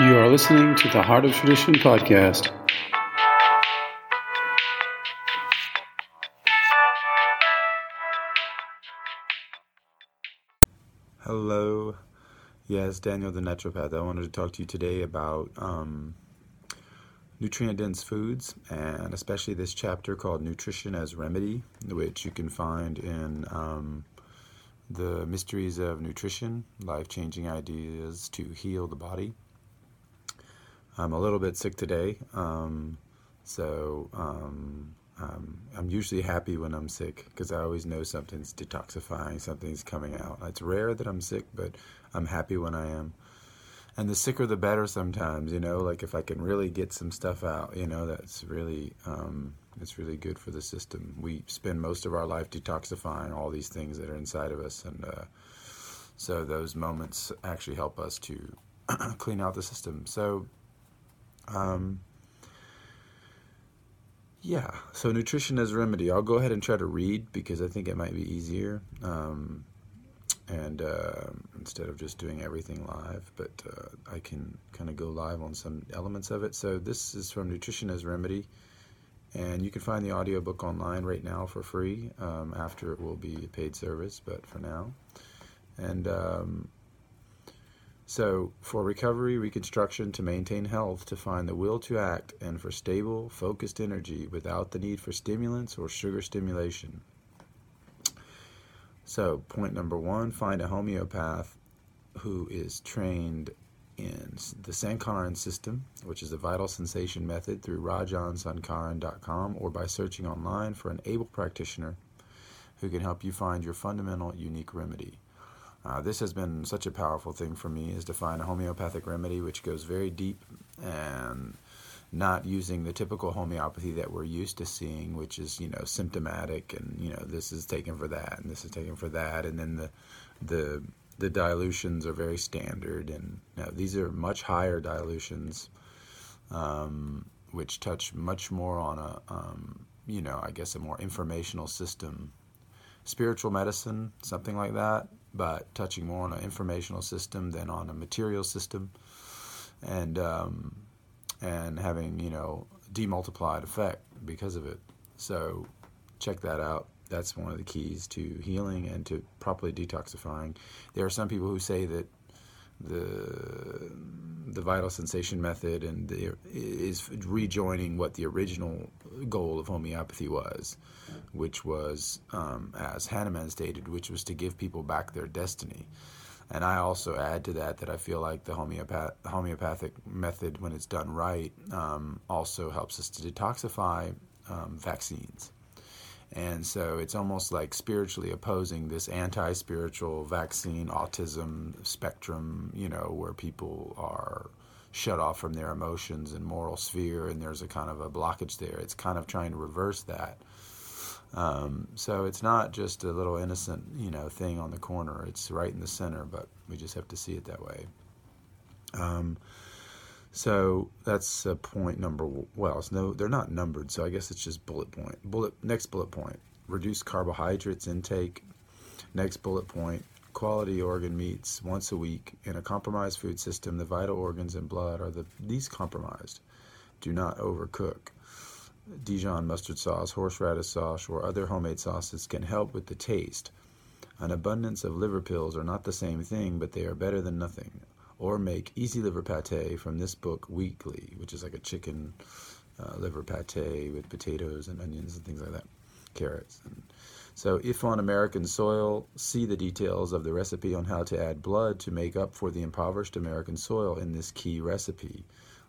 You are listening to the Heart of Tradition podcast. Hello. Yes, Daniel the naturopath. I wanted to talk to you today about um, nutrient dense foods and especially this chapter called Nutrition as Remedy, which you can find in um, The Mysteries of Nutrition Life Changing Ideas to Heal the Body. I'm a little bit sick today, um, so um, um, I'm usually happy when I'm sick because I always know something's detoxifying, something's coming out. It's rare that I'm sick, but I'm happy when I am. And the sicker the better sometimes, you know, like if I can really get some stuff out, you know, that's really, um, it's really good for the system. We spend most of our life detoxifying all these things that are inside of us. And uh, so those moments actually help us to clean out the system. So um, yeah, so nutrition as remedy. I'll go ahead and try to read because I think it might be easier, um, and uh, instead of just doing everything live, but uh, I can kind of go live on some elements of it. So this is from Nutrition as Remedy, and you can find the audiobook online right now for free. Um, after it will be a paid service, but for now, and um, so, for recovery, reconstruction, to maintain health, to find the will to act, and for stable, focused energy without the need for stimulants or sugar stimulation. So, point number one find a homeopath who is trained in the Sankaran system, which is the vital sensation method, through rajansankaran.com or by searching online for an able practitioner who can help you find your fundamental unique remedy. Uh, this has been such a powerful thing for me is to find a homeopathic remedy which goes very deep and not using the typical homeopathy that we're used to seeing, which is you know symptomatic and you know this is taken for that and this is taken for that, and then the the the dilutions are very standard, and you know, these are much higher dilutions, um, which touch much more on a um, you know I guess a more informational system, spiritual medicine, something like that but touching more on an informational system than on a material system, and um, and having you know demultiplied effect because of it. So check that out. That's one of the keys to healing and to properly detoxifying. There are some people who say that the the vital sensation method and the, is rejoining what the original goal of homeopathy was, which was, um, as Hahnemann stated, which was to give people back their destiny. And I also add to that that I feel like the homeopath, homeopathic method, when it's done right, um, also helps us to detoxify um, vaccines. And so it's almost like spiritually opposing this anti spiritual vaccine autism spectrum, you know, where people are shut off from their emotions and moral sphere, and there's a kind of a blockage there. It's kind of trying to reverse that. Um, so it's not just a little innocent, you know, thing on the corner. It's right in the center, but we just have to see it that way. Um, so that's a point number. Well, no, they're not numbered, so I guess it's just bullet point. Bullet next bullet point: reduce carbohydrates intake. Next bullet point: quality organ meats once a week. In a compromised food system, the vital organs and blood are the least compromised. Do not overcook. Dijon mustard sauce, horseradish sauce, or other homemade sauces can help with the taste. An abundance of liver pills are not the same thing, but they are better than nothing or make easy liver pate from this book weekly, which is like a chicken uh, liver pate with potatoes and onions and things like that, carrots. And so, if on American soil, see the details of the recipe on how to add blood to make up for the impoverished American soil in this key recipe,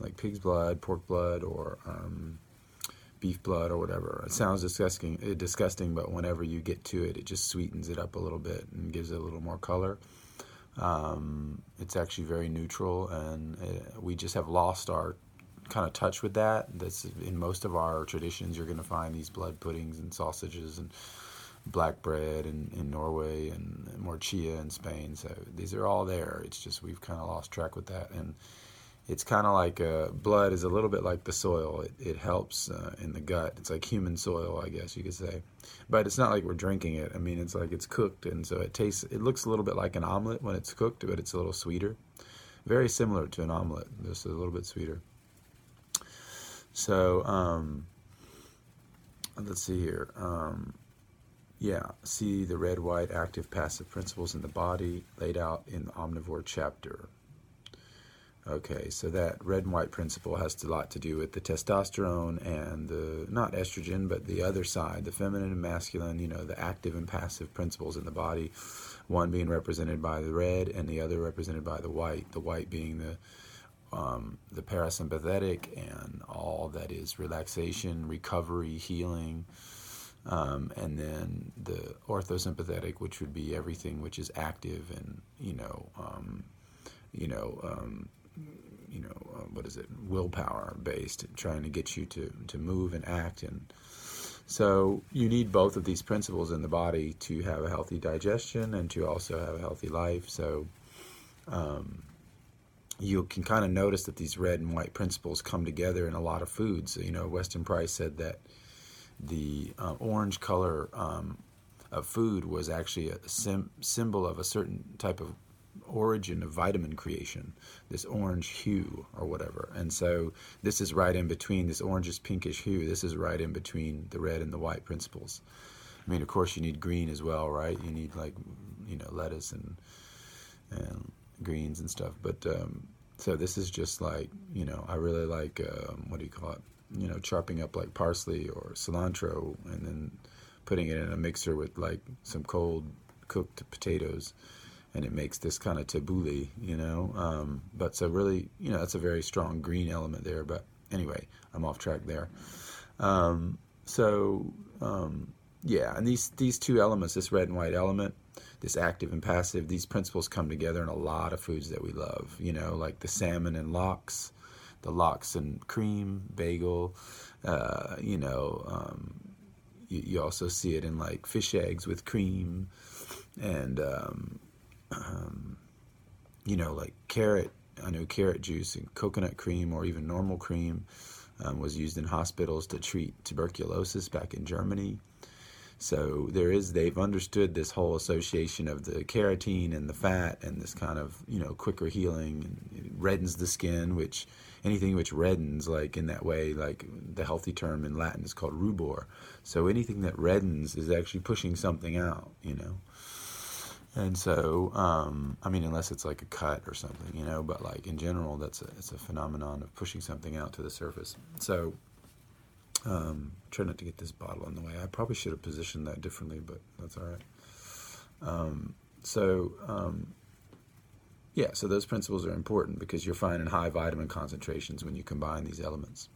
like pig's blood, pork blood, or um, beef blood or whatever. It sounds disgusting, disgusting, but whenever you get to it, it just sweetens it up a little bit and gives it a little more color. Um, it's actually very neutral, and uh, we just have lost our kind of touch with that. That's in most of our traditions. You're going to find these blood puddings and sausages and black bread in, in Norway and morcilla in Spain. So these are all there. It's just we've kind of lost track with that, and it's kind of like uh, blood is a little bit like the soil. It, it helps uh, in the gut. It's like human soil, I guess you could say. But it's not like we're drinking it. I mean, it's like it's cooked, and so it tastes. It looks a little bit like an omelet when it's cooked, but it's a little sweeter. very similar to an omelet, just a little bit sweeter. So, um, let's see here. Um, yeah, see the red, white, active, passive principles in the body laid out in the omnivore chapter. Okay, so that red and white principle has a lot to do with the testosterone and the, not estrogen, but the other side, the feminine and masculine, you know, the active and passive principles in the body. One being represented by the red and the other represented by the white. The white being the um, the parasympathetic and all that is relaxation, recovery, healing. Um, and then the orthosympathetic, which would be everything which is active and you know, um, you know, um, you know, uh, what is it, willpower based, trying to get you to, to move and act. And so you need both of these principles in the body to have a healthy digestion and to also have a healthy life. So um, you can kind of notice that these red and white principles come together in a lot of foods. You know, Weston Price said that the uh, orange color um, of food was actually a sim- symbol of a certain type of origin of vitamin creation, this orange hue or whatever. And so this is right in between, this orangish pinkish hue, this is right in between the red and the white principles. I mean, of course, you need green as well, right? You need like, you know, lettuce and, and greens and stuff. But um, so this is just like, you know, I really like, um, what do you call it? You know, chopping up like parsley or cilantro and then putting it in a mixer with like some cold cooked potatoes and it makes this kind of tabbouleh, you know. Um, but so really, you know, that's a very strong green element there. But anyway, I'm off track there. Um, so um, yeah, and these these two elements, this red and white element, this active and passive, these principles come together in a lot of foods that we love. You know, like the salmon and lox, the lox and cream bagel. Uh, you know, um, you, you, also see it in like fish eggs with cream, and um, you know, like carrot. I know carrot juice and coconut cream, or even normal cream, um, was used in hospitals to treat tuberculosis back in Germany. So there is they've understood this whole association of the carotene and the fat and this kind of you know quicker healing and reddens the skin, which anything which reddens like in that way, like the healthy term in Latin is called rubor. So anything that reddens is actually pushing something out, you know. And so, um, I mean, unless it's like a cut or something, you know, but like in general, that's a, it's a phenomenon of pushing something out to the surface. So, um, try not to get this bottle in the way. I probably should have positioned that differently, but that's all right. Um, so, um, yeah, so those principles are important because you're finding high vitamin concentrations when you combine these elements.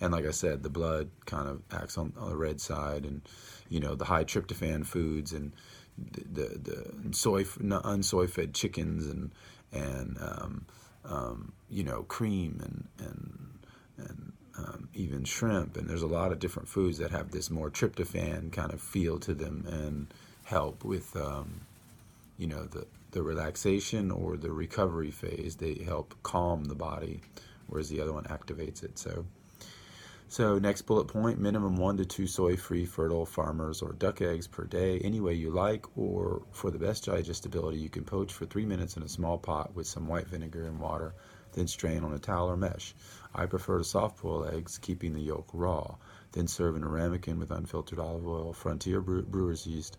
And like I said, the blood kind of acts on, on the red side, and you know the high tryptophan foods and the the, soy unsoy fed chickens and and um, um, you know cream and and and um, even shrimp. And there's a lot of different foods that have this more tryptophan kind of feel to them and help with um, you know the the relaxation or the recovery phase. They help calm the body whereas the other one activates it. So so next bullet point, minimum one to two soy-free fertile farmers or duck eggs per day, any way you like, or for the best digestibility, you can poach for three minutes in a small pot with some white vinegar and water, then strain on a towel or mesh. I prefer to soft boil eggs, keeping the yolk raw, then serve in a ramekin with unfiltered olive oil, frontier brewer's yeast,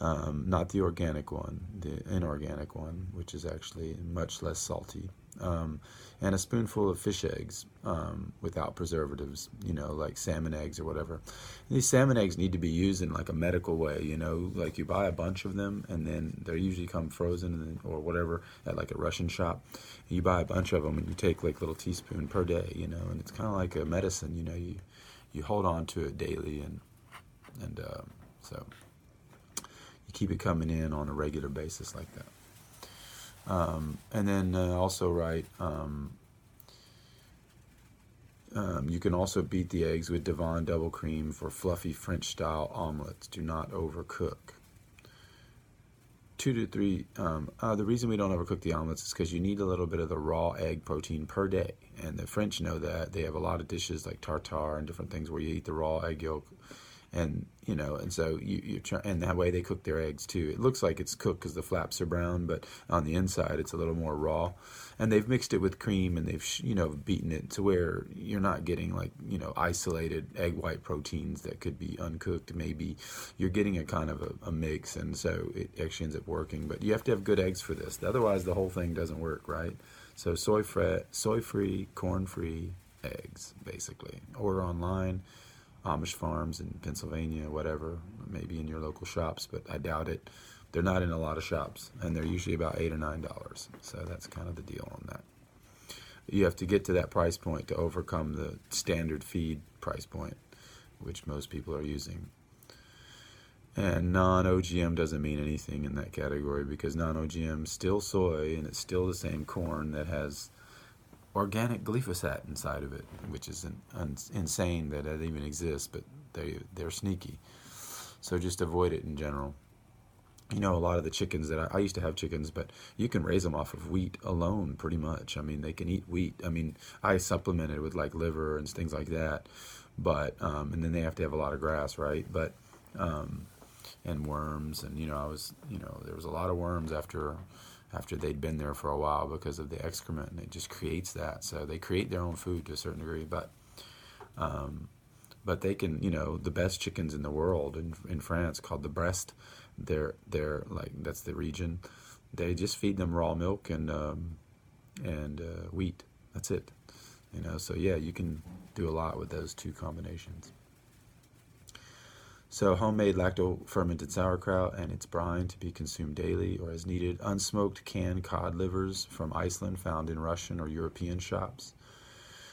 um, not the organic one, the inorganic one, which is actually much less salty um, and a spoonful of fish eggs um, without preservatives, you know, like salmon eggs or whatever. And these salmon eggs need to be used in like a medical way, you know, like you buy a bunch of them and then they usually come frozen or whatever at like a Russian shop. You buy a bunch of them and you take like little teaspoon per day, you know, and it's kind of like a medicine, you know, you you hold on to it daily and and uh, so you keep it coming in on a regular basis like that. Um, and then uh, also write, um, um, you can also beat the eggs with Devon double cream for fluffy French style omelets. Do not overcook. Two to three. Um, uh, the reason we don't overcook the omelets is because you need a little bit of the raw egg protein per day, and the French know that. They have a lot of dishes like tartare and different things where you eat the raw egg yolk and you know, and so you you try, and that way they cook their eggs too. It looks like it's cooked because the flaps are brown, but on the inside it's a little more raw. And they've mixed it with cream and they've you know beaten it to where you're not getting like you know isolated egg white proteins that could be uncooked. Maybe you're getting a kind of a, a mix, and so it actually ends up working. But you have to have good eggs for this. Otherwise, the whole thing doesn't work, right? So soy free, soy free, corn free eggs, basically. Order online. Amish farms in Pennsylvania, whatever, maybe in your local shops, but I doubt it. They're not in a lot of shops, and they're usually about eight or nine dollars. So that's kind of the deal on that. You have to get to that price point to overcome the standard feed price point, which most people are using. And non OGM doesn't mean anything in that category because non OGM is still soy and it's still the same corn that has organic glyphosate inside of it, which is an, insane that it even exists, but they they're sneaky. So just avoid it in general. You know, a lot of the chickens that I, I, used to have chickens, but you can raise them off of wheat alone, pretty much. I mean, they can eat wheat. I mean, I supplemented with like liver and things like that, but um, and then they have to have a lot of grass, right? But um, and worms, and you know, I was, you know, there was a lot of worms after after they'd been there for a while because of the excrement, and it just creates that. So they create their own food to a certain degree, but um, but they can, you know, the best chickens in the world in in France called the Bresse. They're they're like that's the region. They just feed them raw milk and um, and uh, wheat. That's it. You know, so yeah, you can do a lot with those two combinations. So, homemade lacto fermented sauerkraut and its brine to be consumed daily or as needed. Unsmoked canned cod livers from Iceland found in Russian or European shops.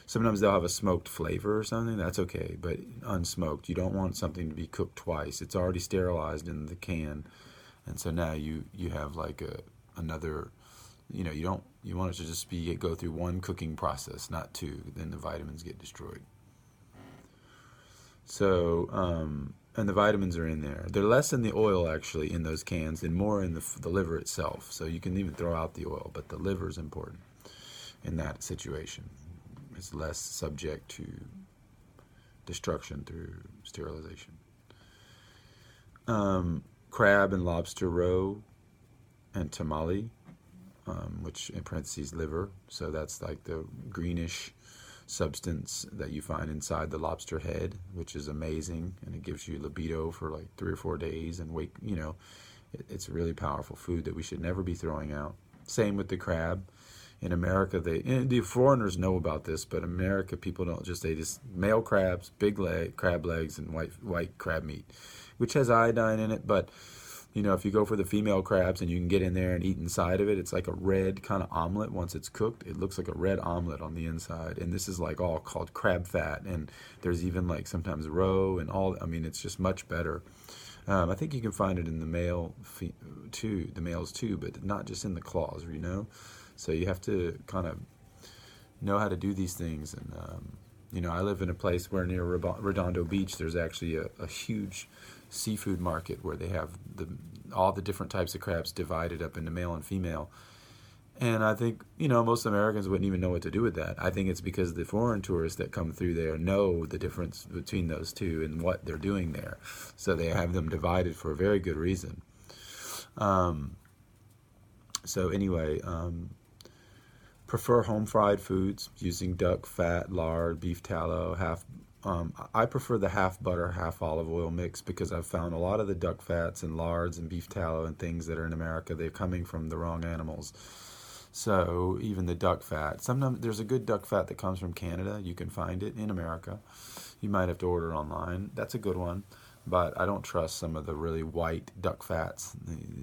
Sometimes they'll have a smoked flavor or something. That's okay, but unsmoked. You don't want something to be cooked twice. It's already sterilized in the can, and so now you you have like a another. You know, you don't you want it to just be go through one cooking process, not two. Then the vitamins get destroyed. So. Um, and the vitamins are in there. They're less in the oil actually in those cans and more in the, the liver itself. So you can even throw out the oil, but the liver is important in that situation. It's less subject to destruction through sterilization. Um, crab and lobster roe and tomalley, um, which in parentheses liver. So that's like the greenish substance that you find inside the lobster head, which is amazing, and it gives you libido for like three or four days and wake. You know, it, it's a really powerful food that we should never be throwing out. Same with the crab. In America, they the foreigners know about this, but America people don't just they just male crabs, big leg crab legs, and white white crab meat, which has iodine in it, but you know, if you go for the female crabs and you can get in there and eat inside of it, it's like a red kind of omelet once it's cooked. It looks like a red omelet on the inside. And this is like all called crab fat. And there's even like sometimes roe and all. I mean, it's just much better. Um, I think you can find it in the male too, the males too, but not just in the claws, you know? So you have to kind of know how to do these things. And, um, you know, I live in a place where near Redondo Beach, there's actually a, a huge seafood market where they have the all the different types of crabs divided up into male and female. And I think, you know, most Americans wouldn't even know what to do with that. I think it's because the foreign tourists that come through there know the difference between those two and what they're doing there. So they have them divided for a very good reason. Um, so, anyway, um, prefer home fried foods using duck fat, lard, beef tallow, half um, I prefer the half butter, half olive oil mix because I've found a lot of the duck fats and lards and beef tallow and things that are in America, they're coming from the wrong animals. So even the duck fat, sometimes there's a good duck fat that comes from Canada. You can find it in America. You might have to order online. That's a good one, but I don't trust some of the really white duck fats.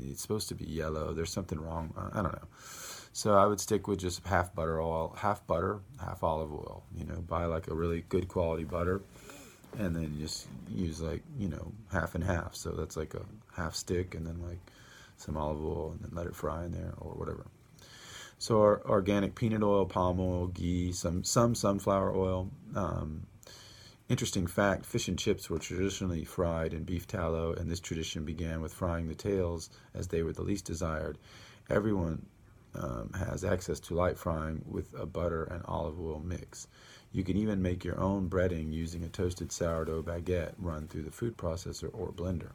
It's supposed to be yellow. There's something wrong. I don't know. So I would stick with just half butter oil, half butter, half olive oil. You know, buy like a really good quality butter, and then just use like you know half and half. So that's like a half stick, and then like some olive oil, and then let it fry in there or whatever. So our organic peanut oil, palm oil, ghee, some some sunflower oil. Um, interesting fact: fish and chips were traditionally fried in beef tallow, and this tradition began with frying the tails as they were the least desired. Everyone um, has access to light frying with a butter and olive oil mix. You can even make your own breading using a toasted sourdough baguette run through the food processor or blender.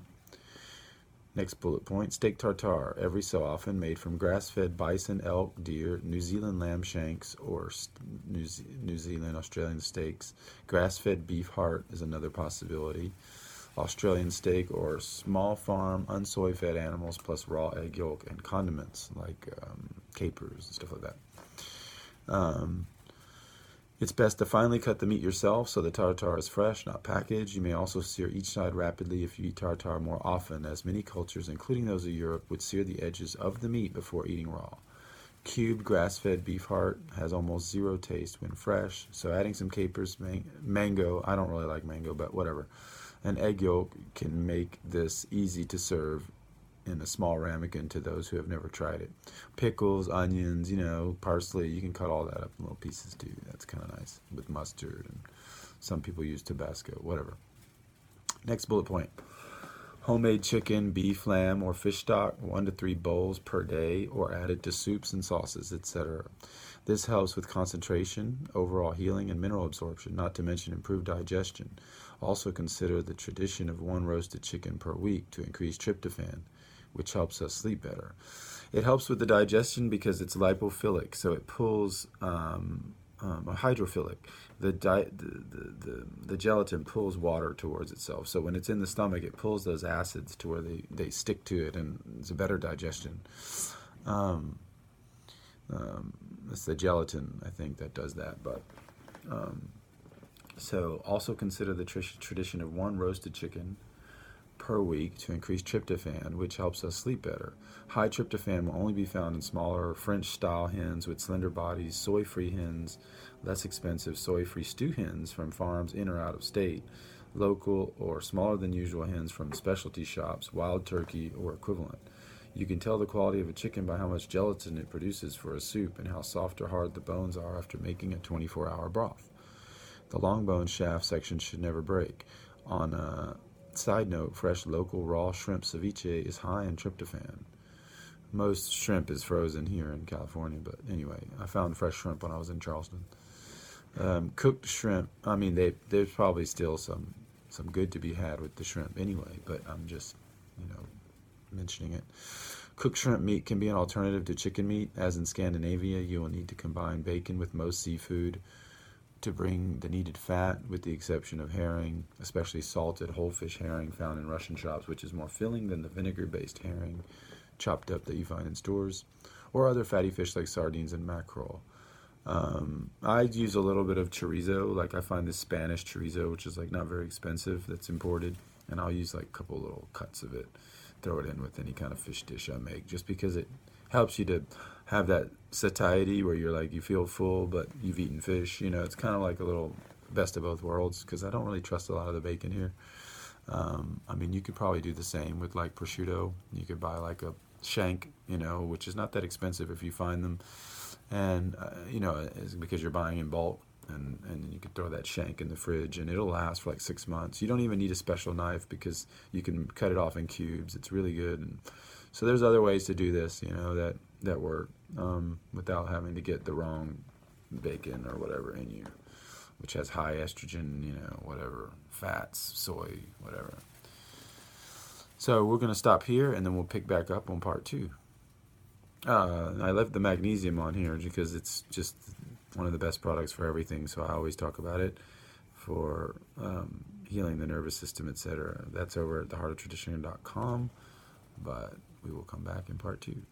Next bullet point steak tartare, every so often made from grass fed bison, elk, deer, New Zealand lamb shanks, or New, New Zealand Australian steaks. Grass fed beef heart is another possibility. Australian steak or small farm unsoy fed animals plus raw egg yolk and condiments like um, capers and stuff like that. Um, it's best to finely cut the meat yourself so the tartare is fresh, not packaged. You may also sear each side rapidly if you eat tartare more often, as many cultures, including those of Europe, would sear the edges of the meat before eating raw. Cubed grass fed beef heart has almost zero taste when fresh, so adding some capers, man- mango, I don't really like mango, but whatever, and egg yolk can make this easy to serve in a small ramekin to those who have never tried it. Pickles, onions, you know, parsley, you can cut all that up in little pieces too. That's kind of nice with mustard and some people use Tabasco, whatever. Next bullet point. Homemade chicken, beef, lamb, or fish stock, one to three bowls per day, or added to soups and sauces, etc. This helps with concentration, overall healing, and mineral absorption, not to mention improved digestion. Also consider the tradition of one roasted chicken per week to increase tryptophan, which helps us sleep better. It helps with the digestion because it's lipophilic, so it pulls um, um, hydrophilic. The, di- the, the, the, the, gelatin pulls water towards itself. So when it's in the stomach, it pulls those acids to where they, they stick to it, and it's a better digestion. Um, um, it's the gelatin, I think, that does that. But um, so also consider the tr- tradition of one roasted chicken per week to increase tryptophan, which helps us sleep better. High tryptophan will only be found in smaller French style hens with slender bodies, soy free hens, less expensive soy free stew hens from farms in or out of state, local or smaller than usual hens from specialty shops, wild turkey, or equivalent. You can tell the quality of a chicken by how much gelatin it produces for a soup and how soft or hard the bones are after making a 24 hour broth. The long bone shaft section should never break. On a Side note, fresh local raw shrimp ceviche is high in tryptophan. Most shrimp is frozen here in California, but anyway, I found fresh shrimp when I was in Charleston. Um, cooked shrimp, I mean, they, there's probably still some, some good to be had with the shrimp anyway, but I'm just, you know, mentioning it. Cooked shrimp meat can be an alternative to chicken meat. As in Scandinavia, you will need to combine bacon with most seafood to bring the needed fat, with the exception of herring, especially salted whole fish herring found in Russian shops, which is more filling than the vinegar based herring chopped up that you find in stores, or other fatty fish like sardines and mackerel. Um, I use a little bit of chorizo, like I find this Spanish chorizo, which is like not very expensive, that's imported, and I'll use like a couple little cuts of it, throw it in with any kind of fish dish I make, just because it helps you to have that satiety where you're like you feel full but you've eaten fish you know it's kind of like a little best of both worlds because i don't really trust a lot of the bacon here. Um, i mean you could probably do the same with like prosciutto. You could buy like a shank you know which is not that expensive if you find them. And uh, you know it's because you're buying in bulk and and you can throw that shank in the fridge and it'll last for like six months. You don't even need a special knife because you can cut it off in cubes. It's really good and so there's other ways to do this you know that that work um, without having to get the wrong bacon or whatever in you, which has high estrogen, you know, whatever, fats, soy, whatever. So we're to stop here and then we'll pick back up on part two. Uh, I left the magnesium on here because it's just one of the best products for everything, so I always talk about it for um, healing the nervous system, etc. That's over at theheartoftradition.com, but we will come back in part two.